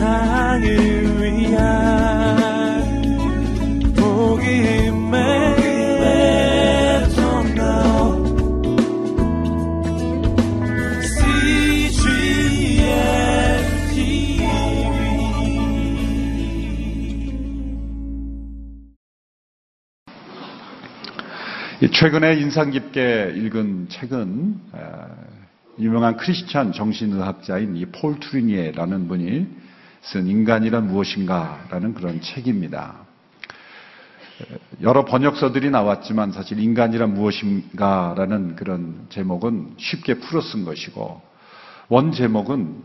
세상을 위한 복음의 최근에 인상 깊게 읽은 책은 유명한 크리스찬 정신의학자인 이폴 투리니에라는 분이 쓴 인간이란 무엇인가라는 그런 책입니다. 여러 번역서들이 나왔지만 사실 인간이란 무엇인가라는 그런 제목은 쉽게 풀어 쓴 것이고 원 제목은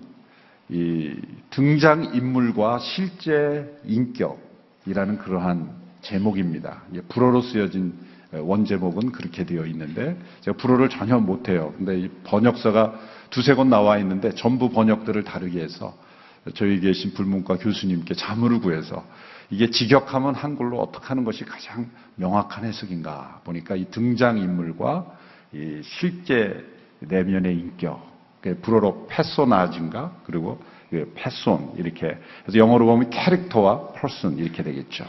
이 등장 인물과 실제 인격이라는 그러한 제목입니다. 불어로 쓰여진 원 제목은 그렇게 되어 있는데 제가 불어를 전혀 못해요. 근데 이 번역서가 두세 권 나와 있는데 전부 번역들을 다르게 해서 저희 계신 불문과 교수님께 자문을 구해서 이게 직역하면 한글로 어떻게 하는 것이 가장 명확한 해석인가 보니까 이 등장 인물과 이 실제 내면의 인격, 불어로 패소나진가 그리고 패손 이렇게 그래서 영어로 보면 캐릭터와 퍼슨 이렇게 되겠죠.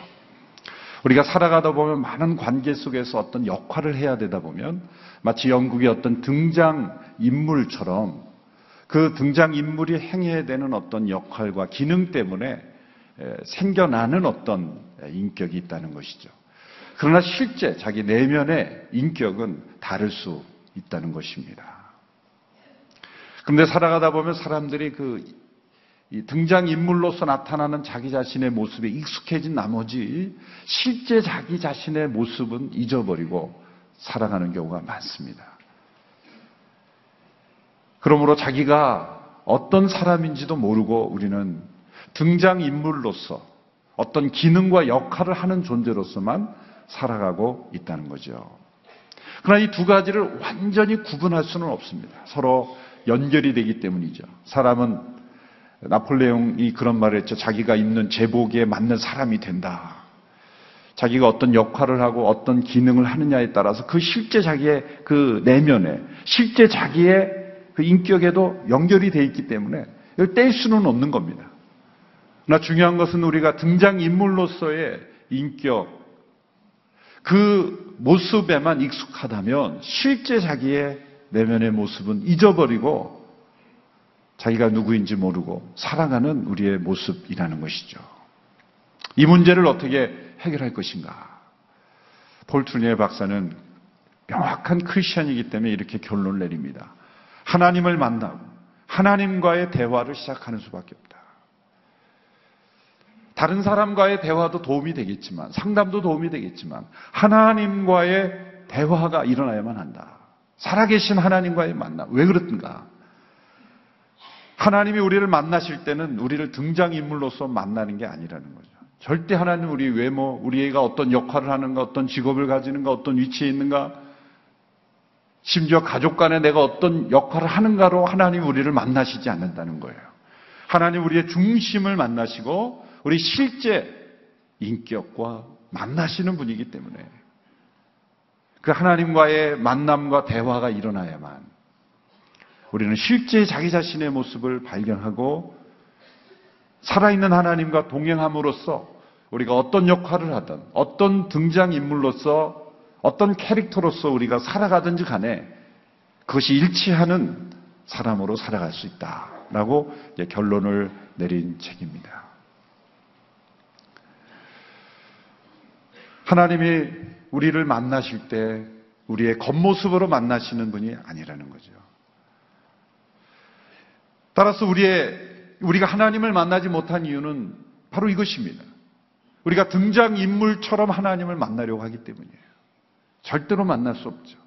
우리가 살아가다 보면 많은 관계 속에서 어떤 역할을 해야 되다 보면 마치 영국의 어떤 등장 인물처럼 그 등장 인물이 행해야 되는 어떤 역할과 기능 때문에 생겨나는 어떤 인격이 있다는 것이죠. 그러나 실제 자기 내면의 인격은 다를 수 있다는 것입니다. 그런데 살아가다 보면 사람들이 그 등장인물로서 나타나는 자기 자신의 모습에 익숙해진 나머지 실제 자기 자신의 모습은 잊어버리고 살아가는 경우가 많습니다. 그러므로 자기가 어떤 사람인지도 모르고 우리는 등장인물로서 어떤 기능과 역할을 하는 존재로서만 살아가고 있다는 거죠. 그러나 이 두 가지를 완전히 구분할 수는 없습니다. 서로 연결이 되기 때문이죠. 사람은 나폴레옹이 그런 말을 했죠. 자기가 입는 제복에 맞는 사람이 된다. 자기가 어떤 역할을 하고 어떤 기능을 하느냐에 따라서 그 실제 자기의 그 내면에, 실제 자기의 그 인격에도 연결이 돼 있기 때문에 이걸 뗄 수는 없는 겁니다. 그러나 중요한 것은 우리가 등장인물로서의 인격, 그 모습에만 익숙하다면 실제 자기의 내면의 모습은 잊어버리고 자기가 누구인지 모르고 살아가는 우리의 모습이라는 것이죠. 이 문제를 어떻게 해결할 것인가? 폴투니의 박사는 명확한 크리스천이기 때문에 이렇게 결론을 내립니다. 하나님을 만나고 하나님과의 대화를 시작하는 수밖에 없다. 다른 사람과의 대화도 도움이 되겠지만, 상담도 도움이 되겠지만, 하나님과의 대화가 일어나야만 한다. 살아계신 하나님과의 만남. 왜 그렇든가? 하나님이 우리를 만나실 때는 우리를 등장인물로서 만나는 게 아니라는 거죠. 절대 하나님 우리 외모, 우리 애가 어떤 역할을 하는가, 어떤 직업을 가지는가, 어떤 위치에 있는가, 심지어 가족 간에 내가 어떤 역할을 하는가로 하나님 우리를 만나시지 않는다는 거예요. 하나님 우리의 중심을 만나시고 우리 실제 인격과 만나시는 분이기 때문에 그 하나님과의 만남과 대화가 일어나야만 우리는 실제 자기 자신의 모습을 발견하고 살아있는 하나님과 동행함으로써 우리가 어떤 역할을 하든 어떤 등장인물로서 어떤 캐릭터로서 우리가 살아가든지 간에 그것이 일치하는 사람으로 살아갈 수 있다라고 결론을 내린 책입니다. 하나님이 우리를 만나실 때 우리의 겉모습으로 만나시는 분이 아니라는 거죠. 따라서 우리의, 우리가 하나님을 만나지 못한 이유는 바로 이것입니다. 우리가 등장 인물처럼 하나님을 만나려고 하기 때문이에요. 절대로 만날 수 없죠.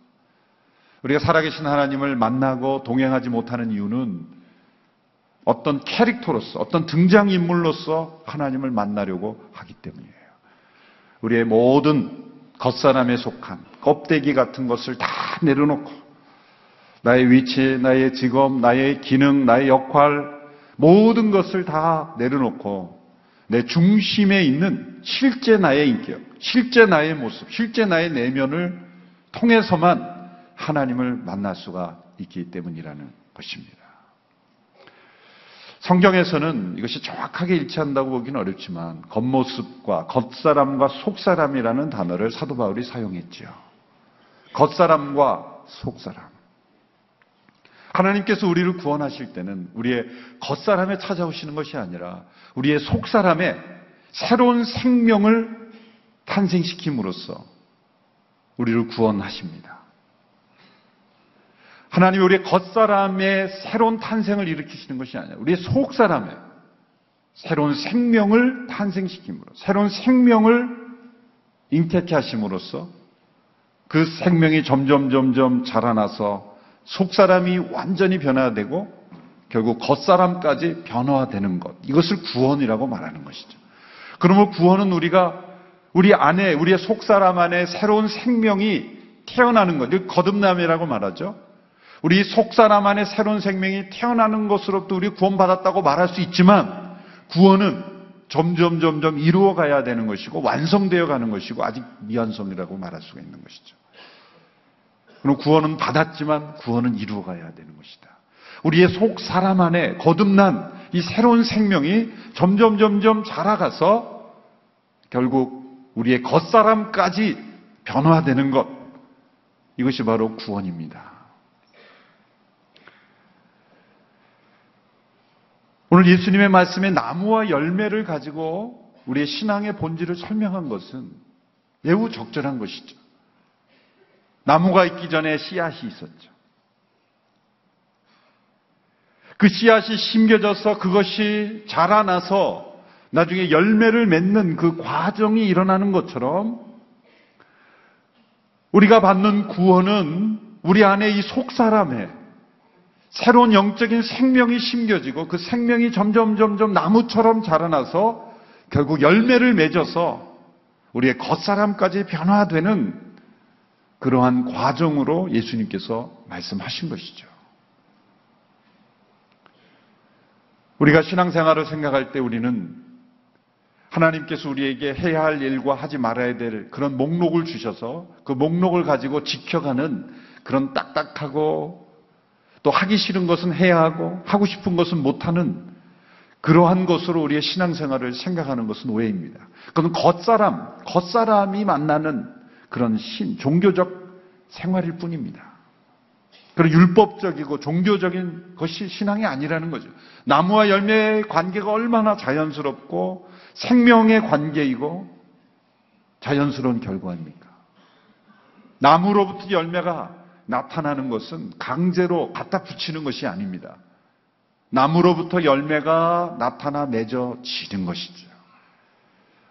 우리가 살아계신 하나님을 만나고 동행하지 못하는 이유는 어떤 캐릭터로서, 어떤 등장인물로서 하나님을 만나려고 하기 때문이에요. 우리의 모든 겉사람에 속한 껍데기 같은 것을 다 내려놓고 나의 위치, 나의 직업, 나의 기능, 나의 역할, 모든 것을 다 내려놓고 내 중심에 있는 실제 나의 인격, 실제 나의 모습, 실제 나의 내면을 통해서만 하나님을 만날 수가 있기 때문이라는 것입니다. 성경에서는 이것이 정확하게 일치한다고 보기는 어렵지만 겉모습과 겉사람과 속사람이라는 단어를 사도 바울이 사용했지요. 겉사람과 속사람. 하나님께서 우리를 구원하실 때는 우리의 겉사람에 찾아오시는 것이 아니라 우리의 속사람에 새로운 생명을 탄생시킴으로써 우리를 구원하십니다. 하나님이 우리의 겉사람의 새로운 탄생을 일으키시는 것이 아니라 우리의 속사람에 새로운 생명을 탄생시킴으로 새로운 생명을 잉태케 하심으로써 그 생명이 점점 점점 자라나서 속사람이 완전히 변화되고 결국 겉사람까지 변화되는 것 이것을 구원이라고 말하는 것이죠. 그러면 구원은 우리가 우리 안에 우리의 속사람 안에 새로운 생명이 태어나는 것, 거듭남이라고 말하죠. 우리 속사람 안에 새로운 생명이 태어나는 것으로부터 우리 구원받았다고 말할 수 있지만 구원은 점점 점점 이루어 가야 되는 것이고 완성되어 가는 것이고 아직 미완성이라고 말할 수가 있는 것이죠. 그럼 구원은 받았지만 구원은 이루어 가야 되는 것이다. 우리의 속 사람 안에 거듭난 이 새로운 생명이 점점 점점 자라가서 결국 우리의 겉사람까지 변화되는 것 이것이 바로 구원입니다. 오늘 예수님의 말씀에 나무와 열매를 가지고 우리의 신앙의 본질을 설명한 것은 매우 적절한 것이죠. 나무가 있기 전에 씨앗이 있었죠. 그 씨앗이 심겨져서 그것이 자라나서 나중에 열매를 맺는 그 과정이 일어나는 것처럼 우리가 받는 구원은 우리 안에 이 속사람에 새로운 영적인 생명이 심겨지고 그 생명이 점점 점점 나무처럼 자라나서 결국 열매를 맺어서 우리의 겉사람까지 변화되는 그러한 과정으로 예수님께서 말씀하신 것이죠. 우리가 신앙생활을 생각할 때 우리는 하나님께서 우리에게 해야 할 일과 하지 말아야 될 그런 목록을 주셔서 그 목록을 가지고 지켜가는 그런 딱딱하고 또 하기 싫은 것은 해야 하고 하고 싶은 것은 못하는 그러한 것으로 우리의 신앙생활을 생각하는 것은 오해입니다. 그건 겉사람, 겉사람이 만나는 그런 신, 종교적 생활일 뿐입니다. 그리고 율법적이고 종교적인 것이 신앙이 아니라는 거죠. 나무와 열매의 관계가 얼마나 자연스럽고 생명의 관계이고 자연스러운 결과입니까? 나무로부터 열매가 나타나는 것은 강제로 갖다 붙이는 것이 아닙니다. 나무로부터 열매가 나타나 맺어지는 것이죠.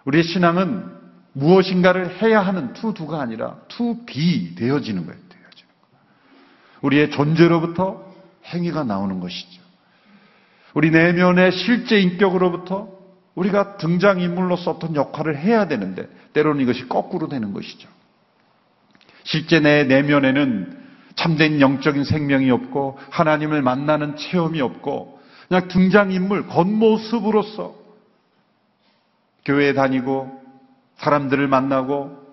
우리의 신앙은 무엇인가를 해야 하는 투두가 아니라 투비 되어지는 거예요. 되어지는 거. 우리의 존재로부터 행위가 나오는 것이죠. 우리 내면의 실제 인격으로부터 우리가 등장인물로서 어떤 역할을 해야 되는데 때로는 이것이 거꾸로 되는 것이죠. 실제 내 내면에는 참된 영적인 생명이 없고 하나님을 만나는 체험이 없고 그냥 등장인물 겉모습으로서 교회에 다니고 사람들을 만나고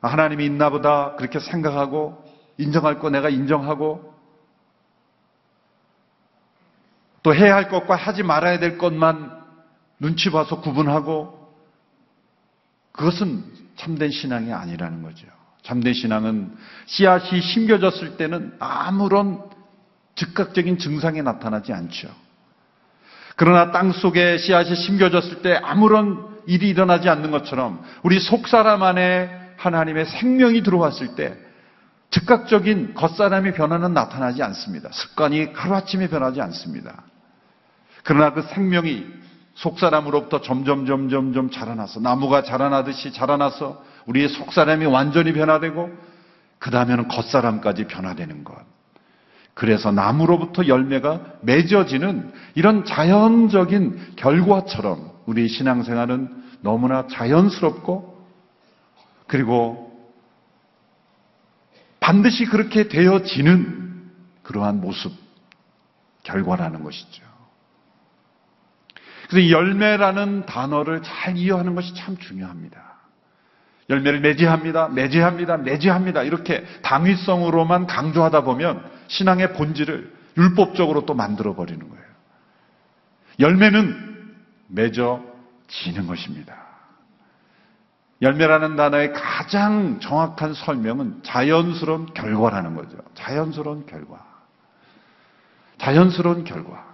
하나님이 있나 보다 그렇게 생각하고 인정할 거 내가 인정하고 또 해야 할 것과 하지 말아야 될 것만 눈치 봐서 구분하고 그것은 참된 신앙이 아니라는 거죠. 참된 신앙은 씨앗이 심겨졌을 때는 아무런 즉각적인 증상이 나타나지 않죠. 그러나 땅 속에 씨앗이 심겨졌을 때 아무런 일이 일어나지 않는 것처럼 우리 속사람 안에 하나님의 생명이 들어왔을 때 즉각적인 겉사람의 변화는 나타나지 않습니다. 습관이 하루아침에 변하지 않습니다. 그러나 그 생명이 속사람으로부터 점점 점점 점 자라나서 나무가 자라나듯이 자라나서 우리의 속사람이 완전히 변화되고 그 다음에는 겉사람까지 변화되는 것. 그래서 나무로부터 열매가 맺어지는 이런 자연적인 결과처럼 우리 신앙생활은 너무나 자연스럽고 그리고 반드시 그렇게 되어지는 그러한 모습, 결과라는 것이죠. 그래서 이 열매라는 단어를 잘 이해하는 것이 참 중요합니다. 열매를 맺이합니다. 맺이합니다. 맺이합니다. 이렇게 당위성으로만 강조하다 보면 신앙의 본질을 율법적으로 또 만들어 버리는 거예요. 열매는 맺어지는 것입니다. 열매라는 단어의 가장 정확한 설명은 자연스러운 결과라는 거죠. 자연스러운 결과. 자연스러운 결과.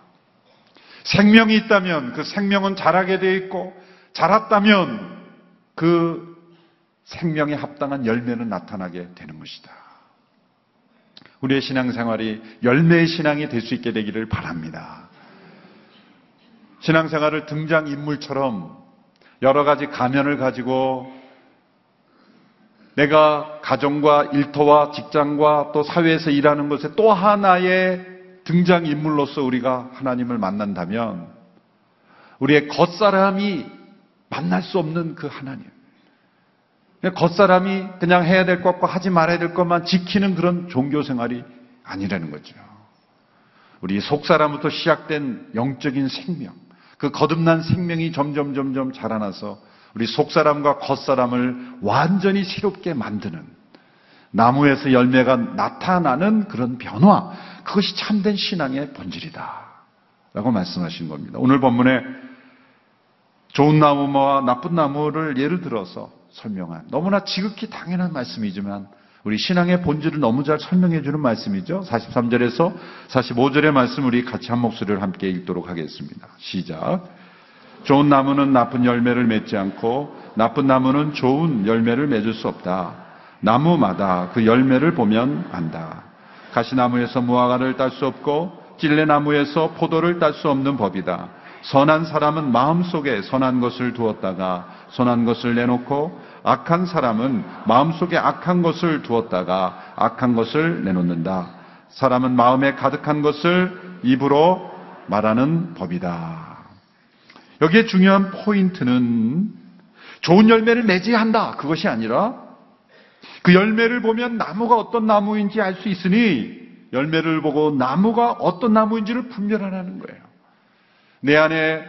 생명이 있다면 그 생명은 자라게 되어 있고 자랐다면 그 생명에 합당한 열매는 나타나게 되는 것이다. 우리의 신앙생활이 열매의 신앙이 될 수 있게 되기를 바랍니다. 신앙생활을 등장인물처럼 여러 가지 가면을 가지고 내가 가정과 일터와 직장과 또 사회에서 일하는 것에 또 하나의 등장인물로서 우리가 하나님을 만난다면 우리의 겉사람이 만날 수 없는 그 하나님. 겉사람이 그냥 해야 될 것과 하지 말아야 될 것만 지키는 그런 종교 생활이 아니라는 거죠. 우리 속사람부터 시작된 영적인 생명, 그 거듭난 생명이 점점 점점 자라나서 우리 속사람과 겉사람을 완전히 새롭게 만드는 나무에서 열매가 나타나는 그런 변화, 그것이 참된 신앙의 본질이다. 라고 말씀하신 겁니다. 오늘 본문에 좋은 나무와 나쁜 나무를 예를 들어서 설명한 너무나 지극히 당연한 말씀이지만 우리 신앙의 본질을 너무 잘 설명해 주는 말씀이죠. 43절에서 45절의 말씀 우리 같이 한 목소리를 함께 읽도록 하겠습니다. 시작. 좋은 나무는 나쁜 열매를 맺지 않고 나쁜 나무는 좋은 열매를 맺을 수 없다. 나무마다 그 열매를 보면 안다. 가시나무에서 무화과를 딸 수 없고 찔레나무에서 포도를 딸 수 없는 법이다. 선한 사람은 마음속에 선한 것을 두었다가 선한 것을 내놓고 악한 사람은 마음속에 악한 것을 두었다가 악한 것을 내놓는다. 사람은 마음에 가득한 것을 입으로 말하는 법이다. 여기에 중요한 포인트는 좋은 열매를 맺어야 한다. 그것이 아니라 그 열매를 보면 나무가 어떤 나무인지 알 수 있으니 열매를 보고 나무가 어떤 나무인지를 분별하라는 거예요. 내 안에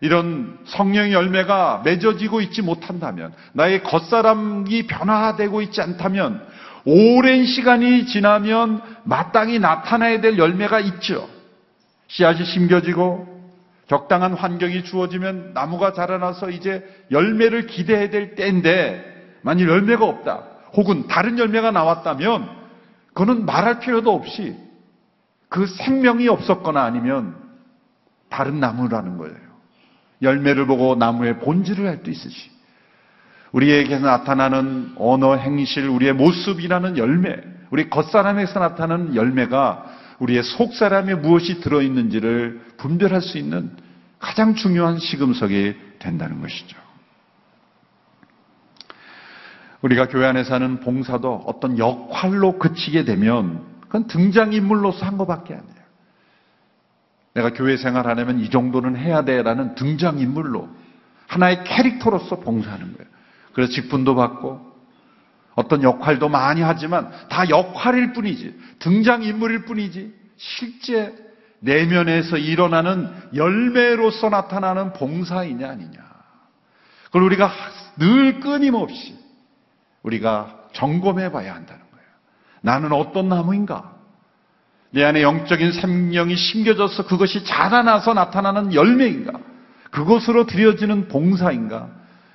이런 성령의 열매가 맺어지고 있지 못한다면, 나의 겉사람이 변화되고 있지 않다면, 오랜 시간이 지나면 마땅히 나타나야 될 열매가 있죠. 씨앗이 심겨지고 적당한 환경이 주어지면 나무가 자라나서 이제 열매를 기대해야 될 때인데 만일 열매가 없다. 혹은 다른 열매가 나왔다면 그거는 말할 필요도 없이 그 생명이 없었거나 아니면 다른 나무라는 거예요. 열매를 보고 나무의 본질을 알 수 있으시. 우리에게 나타나는 언어, 행실, 우리의 모습이라는 열매, 우리 겉사람에서 나타나는 열매가 우리의 속사람에 무엇이 들어있는지를 분별할 수 있는 가장 중요한 시금석이 된다는 것이죠. 우리가 교회 안에서 하는 봉사도 어떤 역할로 그치게 되면 그건 등장인물로서 한 것밖에 아니에요. 내가 교회 생활 하려면 이 정도는 해야 돼라는 등장인물로 하나의 캐릭터로서 봉사하는 거예요. 그래서 직분도 받고 어떤 역할도 많이 하지만 다 역할일 뿐이지 등장인물일 뿐이지 실제 내면에서 일어나는 열매로서 나타나는 봉사이냐 아니냐. 그걸 우리가 늘 끊임없이 우리가 점검해 봐야 한다는 거예요. 나는 어떤 나무인가? 내 안에 영적인 생명이 심겨져서 그것이 자라나서 나타나는 열매인가? 그것으로 드려지는 봉사인가?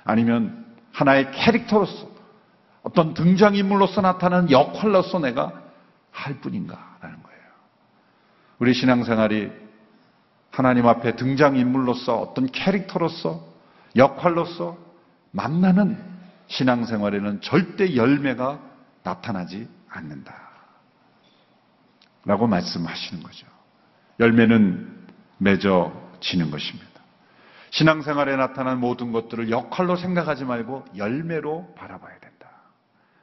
아니면 하나의 캐릭터로서 어떤 등장인물로서 나타나는 역할로서 내가 할 뿐인가 라는 거예요. 우리 신앙생활이 하나님 앞에 등장인물로서 어떤 캐릭터로서 역할로서 만나는 신앙생활에는 절대 열매가 나타나지 않는다. 라고 말씀하시는 거죠. 열매는 맺어지는 것입니다. 신앙생활에 나타난 모든 것들을 역할로 생각하지 말고 열매로 바라봐야 된다.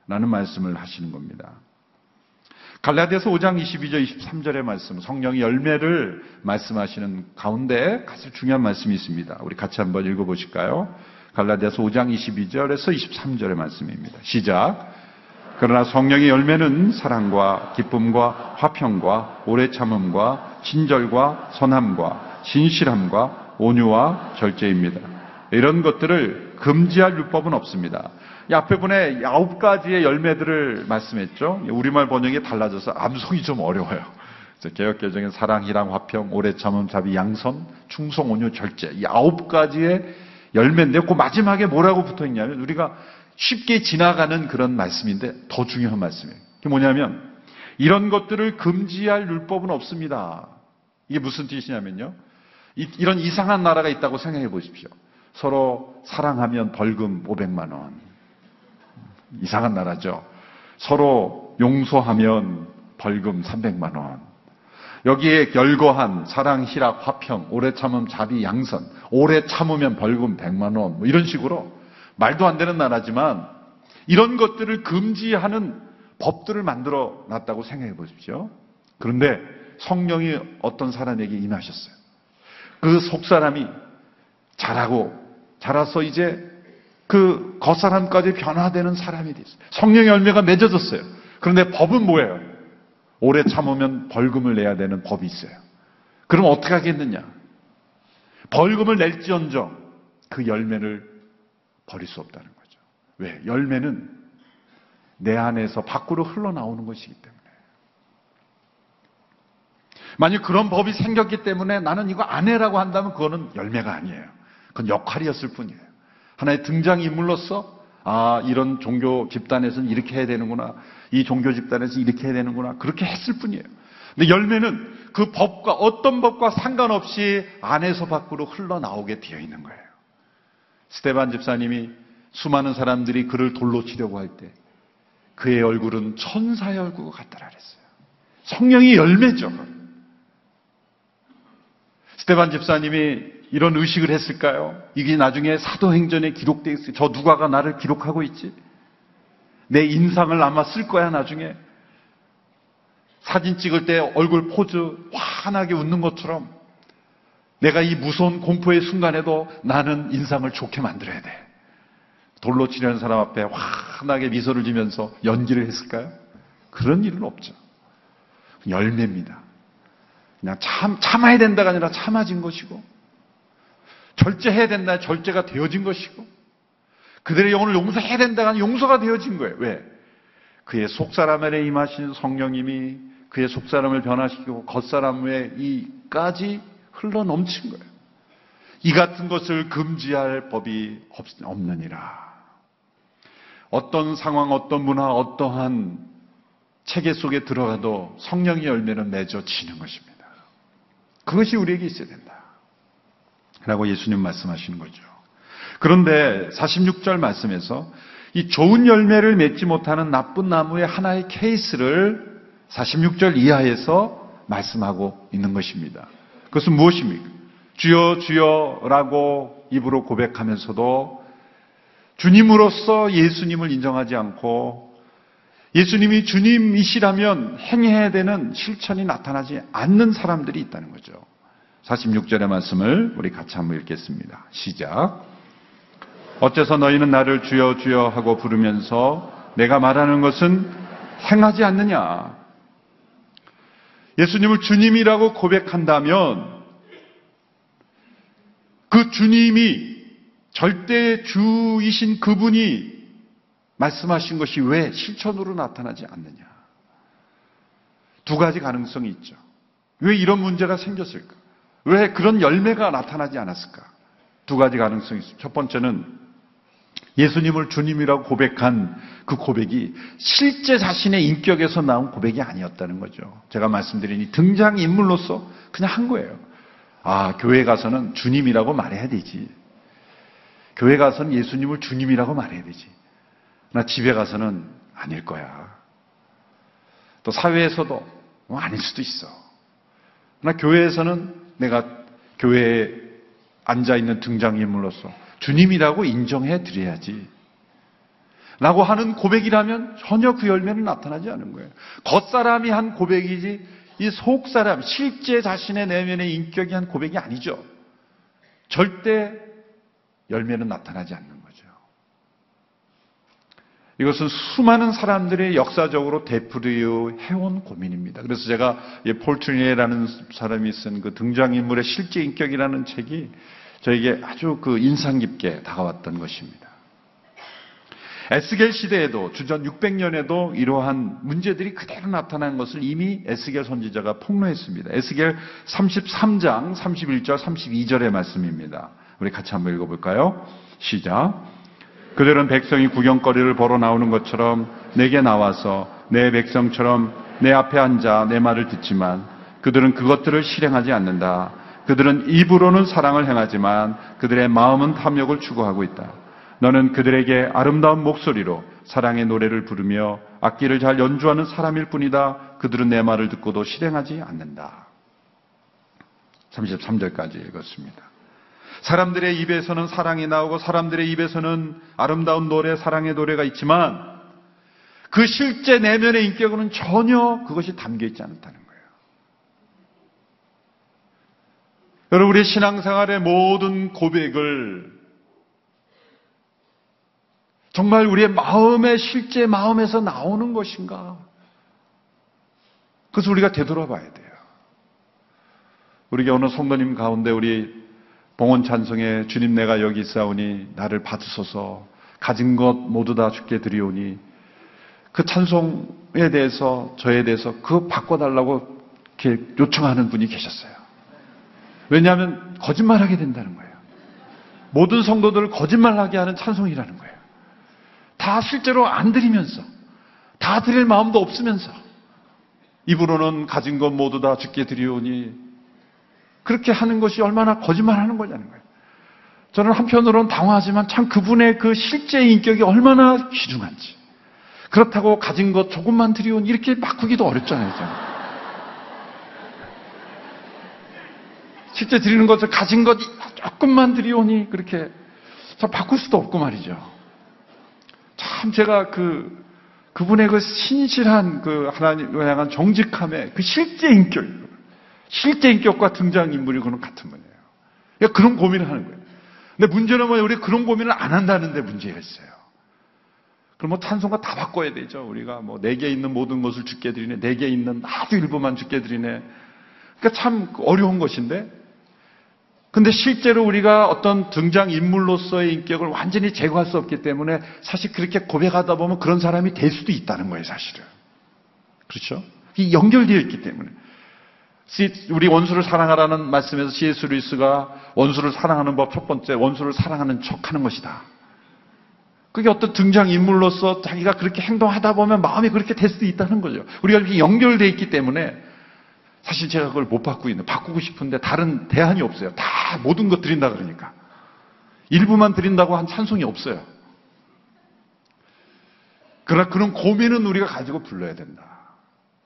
라는 말씀을 하시는 겁니다. 갈라디아서 5장 22절 23절의 말씀, 성령의 열매를 말씀하시는 가운데 가장 중요한 말씀이 있습니다. 우리 같이 한번 읽어보실까요? 갈라디아서 5장 22절에서 23절의 말씀입니다. 시작. 그러나 성령의 열매는 사랑과 기쁨과 화평과 오래 참음과 친절과 선함과 진실함과 온유와 절제입니다. 이런 것들을 금지할 율법은 없습니다. 이 앞에 분에 아홉 가지의 열매들을 말씀했죠. 우리말 번역이 달라져서 암송이 좀 어려워요. 개혁개정의 사랑, 희랑, 화평, 오래 참음, 자비, 양선, 충성, 온유, 절제 이 아홉 가지의 열매인데 그 마지막에 뭐라고 붙어 있냐면 우리가 쉽게 지나가는 그런 말씀인데 더 중요한 말씀이에요. 그게 뭐냐면 이런 것들을 금지할 율법은 없습니다. 이게 무슨 뜻이냐면요. 이, 이런 이상한 나라가 있다고 생각해 보십시오. 서로 사랑하면 벌금 500만 원. 이상한 나라죠. 서로 용서하면 벌금 300만 원. 여기에 열거한 사랑, 희락, 화평, 오래 참음, 자비, 양선, 오래 참으면 벌금 100만 원, 뭐 이런 식으로 말도 안 되는 나라지만 이런 것들을 금지하는 법들을 만들어 놨다고 생각해 보십시오. 그런데 성령이 어떤 사람에게 임하셨어요. 그 속 사람이 자라고 자라서 이제 그 겉사람까지 변화되는 사람이 됐어요. 성령의 열매가 맺어졌어요. 그런데 법은 뭐예요? 오래 참으면 벌금을 내야 되는 법이 있어요. 그럼 어떻게 하겠느냐? 벌금을 낼지언정 그 열매를 버릴 수 없다는 거죠. 왜? 열매는 내 안에서 밖으로 흘러나오는 것이기 때문에. 만약 그런 법이 생겼기 때문에 나는 이거 안 해라고 한다면 그거는 열매가 아니에요. 그건 역할이었을 뿐이에요. 하나의 등장인물로서 아, 이런 종교 집단에서는 이렇게 해야 되는구나. 이 종교 집단에서 이렇게 해야 되는구나. 그렇게 했을 뿐이에요. 근데 열매는 그 법과 어떤 법과 상관없이 안에서 밖으로 흘러나오게 되어 있는 거예요. 스테반 집사님이 수많은 사람들이 그를 돌로 치려고 할 때 그의 얼굴은 천사의 얼굴 같더라 그랬어요. 성령이 열매죠. 스테반 집사님이 이런 의식을 했을까요? 이게 나중에 사도행전에 기록되어 있어요. 저 누가가 나를 기록하고 있지? 내 인상을 아마 쓸 거야, 나중에. 사진 찍을 때 얼굴 포즈 환하게 웃는 것처럼 내가 이 무서운 공포의 순간에도 나는 인상을 좋게 만들어야 돼. 돌로 치려는 사람 앞에 환하게 미소를 지면서 연기를 했을까요? 그런 일은 없죠. 열매입니다. 그냥 참, 참아야 된다가 아니라 참아진 것이고, 절제해야 된다, 절제가 되어진 것이고, 그들의 영혼을 용서해야 된다가 아니라 용서가 되어진 거예요. 왜? 그의 속사람에 임하신 성령님이 그의 속사람을 변화시키고 겉사람의 이까지 흘러 넘친 거예요. 이 같은 것을 금지할 법이 없느니라. 어떤 상황, 어떤 문화, 어떠한 체계 속에 들어가도 성령의 열매는 맺어지는 것입니다. 그것이 우리에게 있어야 된다. 라고 예수님 말씀하시는 거죠. 그런데 46절 말씀에서 이 좋은 열매를 맺지 못하는 나쁜 나무의 하나의 케이스를 46절 이하에서 말씀하고 있는 것입니다. 그것은 무엇입니까? 주여 주여라고 입으로 고백하면서도 주님으로서 예수님을 인정하지 않고 예수님이 주님이시라면 행해야 되는 실천이 나타나지 않는 사람들이 있다는 거죠. 46절의 말씀을 우리 같이 한번 읽겠습니다. 시작. 어째서 너희는 나를 주여 주여 하고 부르면서 내가 말하는 것은 행하지 않느냐? 예수님을 주님이라고 고백한다면 그 주님이 절대 주이신 그분이 말씀하신 것이 왜 실천으로 나타나지 않느냐? 두 가지 가능성이 있죠. 왜 이런 문제가 생겼을까? 왜 그런 열매가 나타나지 않았을까? 두 가지 가능성이 있습니다. 첫 번째는 예수님을 주님이라고 고백한 그 고백이 실제 자신의 인격에서 나온 고백이 아니었다는 거죠. 제가 말씀드린 이 등장인물로서 그냥 한 거예요. 아, 교회 가서는 주님이라고 말해야 되지. 교회 가서는 예수님을 주님이라고 말해야 되지. 나 집에 가서는 아닐 거야. 또 사회에서도 뭐 아닐 수도 있어. 나 교회에서는 내가 교회에 앉아 있는 등장인물로서 주님이라고 인정해 드려야지. 라고 하는 고백이라면 전혀 그 열매는 나타나지 않은 거예요. 겉사람이 한 고백이지 이 속사람, 실제 자신의 내면의 인격이 한 고백이 아니죠. 절대 열매는 나타나지 않는 거죠. 이것은 수많은 사람들의 역사적으로 되풀이해 온 고민입니다. 그래서 제가 폴트리에라는 사람이 쓴 그 등장인물의 실제 인격이라는 책이 저에게 아주 그 인상 깊게 다가왔던 것입니다. 에스겔 시대에도 주전 600년에도 이러한 문제들이 그대로 나타난 것을 이미 에스겔 선지자가 폭로했습니다. 에스겔 33장 31절 32절의 말씀입니다. 우리 같이 한번 읽어볼까요? 시작. 그들은 백성이 구경거리를 보러 나오는 것처럼 내게 나와서 내 백성처럼 내 앞에 앉아 내 말을 듣지만 그들은 그것들을 실행하지 않는다. 그들은 입으로는 사랑을 행하지만 그들의 마음은 탐욕을 추구하고 있다. 너는 그들에게 아름다운 목소리로 사랑의 노래를 부르며 악기를 잘 연주하는 사람일 뿐이다. 그들은 내 말을 듣고도 실행하지 않는다. 33절까지 읽었습니다. 사람들의 입에서는 사랑이 나오고 사람들의 입에서는 아름다운 노래, 사랑의 노래가 있지만 그 실제 내면의 인격은 전혀 그것이 담겨 있지 않다는 거예요. 여러분, 우리 신앙생활의 모든 고백을 정말 우리의 마음의 실제 마음에서 나오는 것인가? 그래서 우리가 되돌아봐야 돼요. 우리 어느 성도님 가운데 우리 봉헌 찬송에 주님 내가 여기 있사오니 나를 받으소서 가진 것 모두 다 죽게 드리오니 그 찬송에 대해서 저에 대해서 그거 바꿔달라고 이렇게 요청하는 분이 계셨어요. 왜냐하면 거짓말하게 된다는 거예요. 모든 성도들을 거짓말하게 하는 찬송이라는 거예요. 다 실제로 안 드리면서 다 드릴 마음도 없으면서 입으로는 가진 것 모두 다 죽게 드리오니 그렇게 하는 것이 얼마나 거짓말하는 거냐는 거예요. 저는 한편으로는 당황하지만 참 그분의 그 실제 인격이 얼마나 귀중한지 그렇다고 가진 것 조금만 드리오니 이렇게 바꾸기도 어렵잖아요. 저는. 실제 드리는 것을 가진 것 조금만 드리오니 그렇게 참 바꿀 수도 없고 말이죠. 참 제가 그, 그분의 그 신실한 그 하나님을 향한 정직함의 그 실제 인격, 실제 인격과 등장 인물이 그는 같은 분이에요. 그러니까 그런 고민을 하는 거예요. 근데 문제는 뭐예요? 우리 그런 고민을 안 한다는데 문제가 있어요. 그럼 뭐 찬송가 다 바꿔야 되죠. 우리가 뭐 내게 있는 모든 것을 죽게 드리네. 내게 있는 아주 일부만 죽게 드리네. 그러니까 참 어려운 것인데 근데 실제로 우리가 어떤 등장 인물로서의 인격을 완전히 제거할 수 없기 때문에 사실 그렇게 고백하다 보면 그런 사람이 될 수도 있다는 거예요, 사실은. 그렇죠? 이 연결되어 있기 때문에. 우리 원수를 사랑하라는 말씀에서 C.S. 루이스가 원수를 사랑하는 법 첫 번째, 원수를 사랑하는 척 하는 것이다. 그게 어떤 등장 인물로서 자기가 그렇게 행동하다 보면 마음이 그렇게 될 수도 있다는 거죠. 우리가 이렇게 연결되어 있기 때문에 사실 제가 그걸 못 바꾸고 있는, 바꾸고 싶은데 다른 대안이 없어요. 다 모든 것 드린다 그러니까. 일부만 드린다고 한 찬송이 없어요. 그러나 그런 고민은 우리가 가지고 불러야 된다.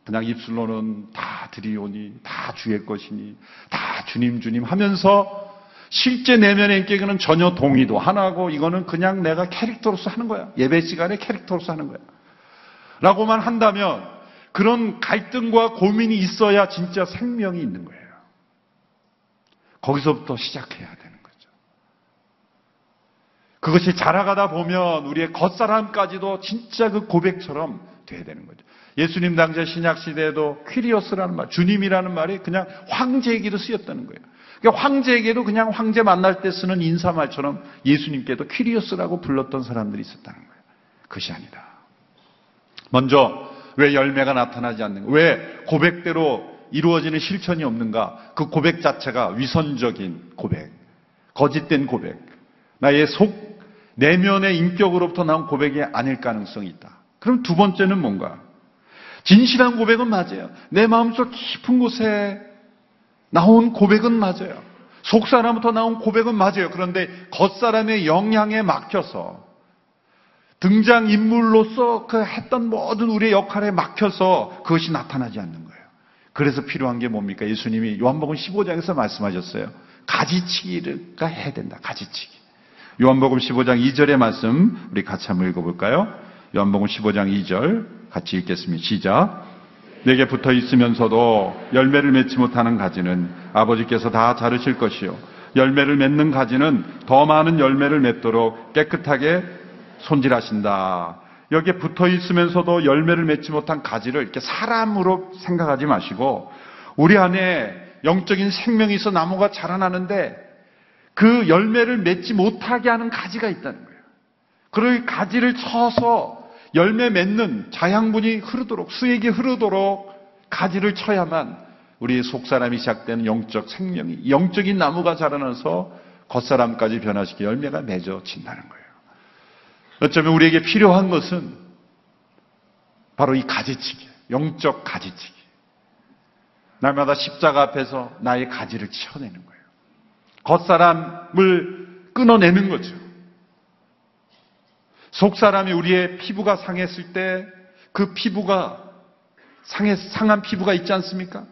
그냥 입술로는 다 드리오니, 다 주의 것이니, 다 주님 주님 하면서 실제 내면의 인격은 전혀 동의도 안 하고 이거는 그냥 내가 캐릭터로서 하는 거야. 예배 시간에 캐릭터로서 하는 거야. 라고만 한다면 그런 갈등과 고민이 있어야 진짜 생명이 있는 거예요. 거기서부터 시작해야 되는 거죠. 그것이 자라가다 보면 우리의 겉사람까지도 진짜 그 고백처럼 돼야 되는 거죠. 예수님 당시 신약 시대에도 퀴리어스라는 말, 주님이라는 말이 그냥 황제에게도 쓰였다는 거예요. 그러니까 황제에게도 그냥 황제 만날 때 쓰는 인사말처럼 예수님께도 퀴리어스라고 불렀던 사람들이 있었다는 거예요. 그것이 아니다. 먼저 왜 열매가 나타나지 않는가? 왜 고백대로 이루어지는 실천이 없는가? 그 고백 자체가 위선적인 고백, 거짓된 고백, 나의 속, 내면의 인격으로부터 나온 고백이 아닐 가능성이 있다. 그럼 두 번째는 뭔가? 진실한 고백은 맞아요. 내 마음속 깊은 곳에 나온 고백은 맞아요. 속 사람부터 나온 고백은 맞아요. 그런데 겉 사람의 영향에 막혀서 등장 인물로서 그 했던 모든 우리의 역할에 막혀서 그것이 나타나지 않는. 그래서 필요한 게 뭡니까? 예수님이 요한복음 15장에서 말씀하셨어요. 가지치기가 해야 된다. 가지치기. 요한복음 15장 2절의 말씀 우리 같이 한번 읽어볼까요? 요한복음 15장 2절 같이 읽겠습니다. 시작. 내게 붙어 있으면서도 열매를 맺지 못하는 가지는 아버지께서 다 자르실 것이요. 열매를 맺는 가지는 더 많은 열매를 맺도록 깨끗하게 손질하신다. 여기에 붙어 있으면서도 열매를 맺지 못한 가지를 이렇게 사람으로 생각하지 마시고 우리 안에 영적인 생명이 있어 나무가 자라나는데 그 열매를 맺지 못하게 하는 가지가 있다는 거예요. 그를 가지를 쳐서 열매 맺는 자양분이 흐르도록 수액이 흐르도록 가지를 쳐야만 우리의 속사람이 시작되는 영적 생명이 영적인 나무가 자라나서 겉사람까지 변화시켜 열매가 맺어진다는 거예요. 어쩌면 우리에게 필요한 것은 바로 이 가지치기, 영적 가지치기. 날마다 십자가 앞에서 나의 가지를 치워내는 거예요. 겉사람을 끊어내는 거죠. 속사람이 우리의 피부가 상했을 때 그 피부가 상해, 상한 피부가 있지 않습니까?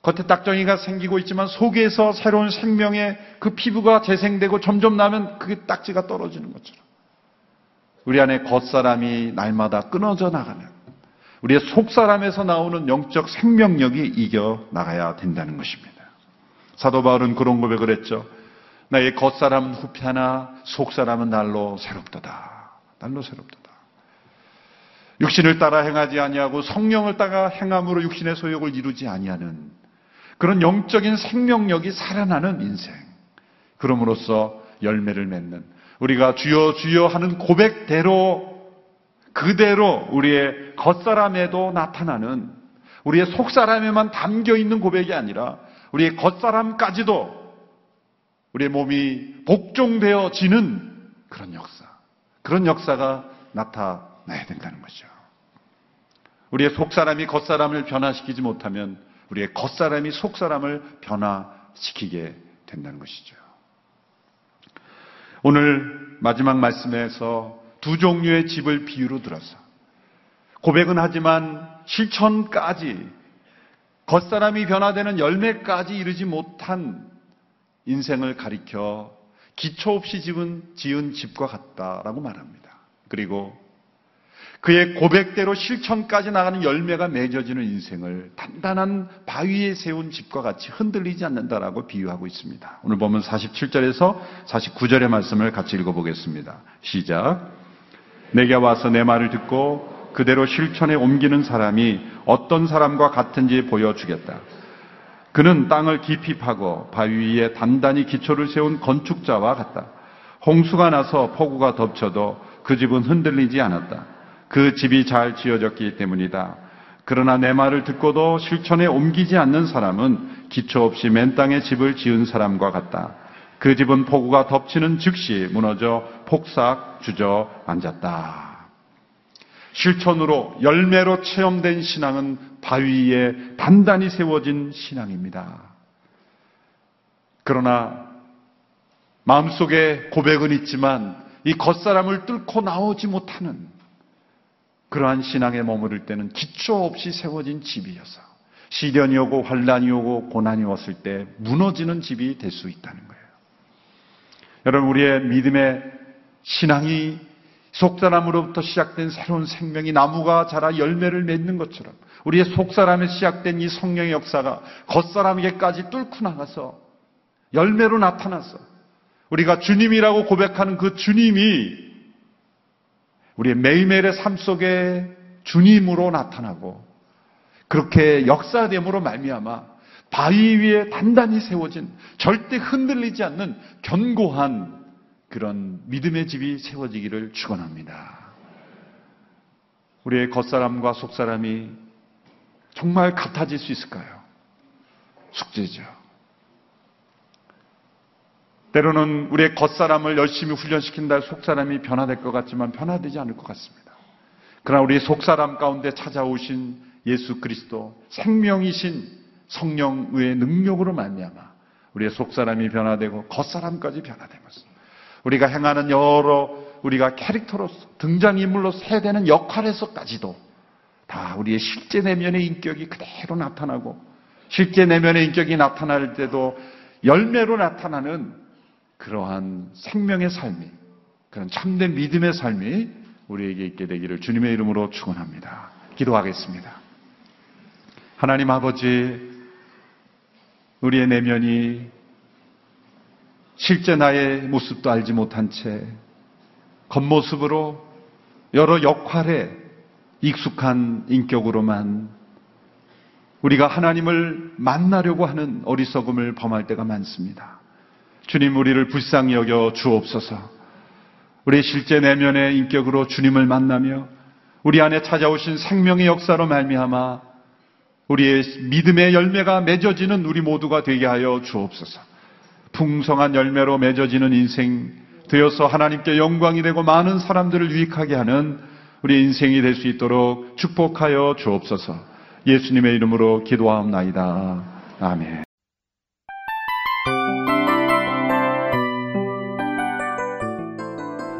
겉에 딱정이가 생기고 있지만 속에서 새로운 생명의 그 피부가 재생되고 점점 나면 그게 딱지가 떨어지는 것처럼 우리 안에 겉사람이 날마다 끊어져 나가는 우리의 속사람에서 나오는 영적 생명력이 이겨 나가야 된다는 것입니다. 사도 바울은 그런 고백을 했죠. 나의 겉사람은 후패하나 속사람은 날로 새롭도다. 날로 새롭도다. 육신을 따라 행하지 아니하고 성령을 따라 행함으로 육신의 소욕을 이루지 아니하는 그런 영적인 생명력이 살아나는 인생. 그럼으로써 열매를 맺는 우리가 주여 주여 하는 고백대로 그대로 우리의 겉사람에도 나타나는 우리의 속사람에만 담겨 있는 고백이 아니라 우리의 겉사람까지도 우리의 몸이 복종되어지는 그런 역사. 그런 역사가 나타나야 된다는 거죠. 우리의 속사람이 겉사람을 변화시키지 못하면 우리의 겉사람이 속사람을 변화시키게 된다는 것이죠. 오늘 마지막 말씀에서 두 종류의 집을 비유로 들어서 고백은 하지만 실천까지 겉사람이 변화되는 열매까지 이르지 못한 인생을 가리켜 기초 없이 집은 지은 집과 같다라고 말합니다. 그리고 그의 고백대로 실천까지 나가는 열매가 맺어지는 인생을 단단한 바위에 세운 집과 같이 흔들리지 않는다라고 비유하고 있습니다. 오늘 보면 47절에서 49절의 말씀을 같이 읽어보겠습니다. 시작. 내게 와서 내 말을 듣고 그대로 실천에 옮기는 사람이 어떤 사람과 같은지 보여주겠다. 그는 땅을 깊이 파고 바위 위에 단단히 기초를 세운 건축자와 같다. 홍수가 나서 폭우가 덮쳐도 그 집은 흔들리지 않았다. 그 집이 잘 지어졌기 때문이다. 그러나 내 말을 듣고도 실천에 옮기지 않는 사람은 기초 없이 맨 땅에 집을 지은 사람과 같다. 그 집은 폭우가 덮치는 즉시 무너져 폭삭 주저 앉았다. 실천으로 열매로 체험된 신앙은 바위 위에 단단히 세워진 신앙입니다. 그러나 마음속에 고백은 있지만 이 겉사람을 뚫고 나오지 못하는 그러한 신앙에 머무를 때는 기초 없이 세워진 집이어서 시련이 오고 환란이 오고 고난이 왔을 때 무너지는 집이 될 수 있다는 거예요. 여러분 우리의 믿음의 신앙이 속사람으로부터 시작된 새로운 생명이 나무가 자라 열매를 맺는 것처럼 우리의 속사람에 시작된 이 성령의 역사가 겉사람에게까지 뚫고 나가서 열매로 나타나서 우리가 주님이라고 고백하는 그 주님이 우리의 매일매일의 삶 속에 주님으로 나타나고 그렇게 역사됨으로 말미암아 바위 위에 단단히 세워진 절대 흔들리지 않는 견고한 그런 믿음의 집이 세워지기를 축원합니다. 우리의 겉사람과 속사람이 정말 같아질 수 있을까요? 숙제죠. 때로는 우리의 겉사람을 열심히 훈련시킨다 속사람이 변화될 것 같지만 변화되지 않을 것 같습니다. 그러나 우리의 속사람 가운데 찾아오신 예수 그리스도 생명이신 성령의 능력으로 말미암아 우리의 속사람이 변화되고 겉사람까지 것입니다. 우리가 행하는 여러 우리가 캐릭터로서 등장인물로서 해야 되는 역할에서까지도 다 우리의 실제 내면의 인격이 그대로 나타나고 실제 내면의 인격이 나타날 때도 열매로 나타나는 그러한 생명의 삶이 그런 참된 믿음의 삶이 우리에게 있게 되기를 주님의 이름으로 축원합니다. 기도하겠습니다. 하나님 아버지 우리의 내면이 실제 나의 모습도 알지 못한 채 겉모습으로 여러 역할에 익숙한 인격으로만 우리가 하나님을 만나려고 하는 어리석음을 범할 때가 많습니다. 주님 우리를 불쌍히 여겨 주옵소서. 우리 실제 내면의 인격으로 주님을 만나며 우리 안에 찾아오신 생명의 역사로 말미암아 우리의 믿음의 열매가 맺어지는 우리 모두가 되게 하여 주옵소서. 풍성한 열매로 맺어지는 인생 되어서 하나님께 영광이 되고 많은 사람들을 유익하게 하는 우리 인생이 될 수 있도록 축복하여 주옵소서. 예수님의 이름으로 기도하옵나이다. 아멘.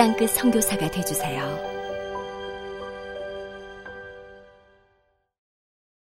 땅끝 성교사가 되주세요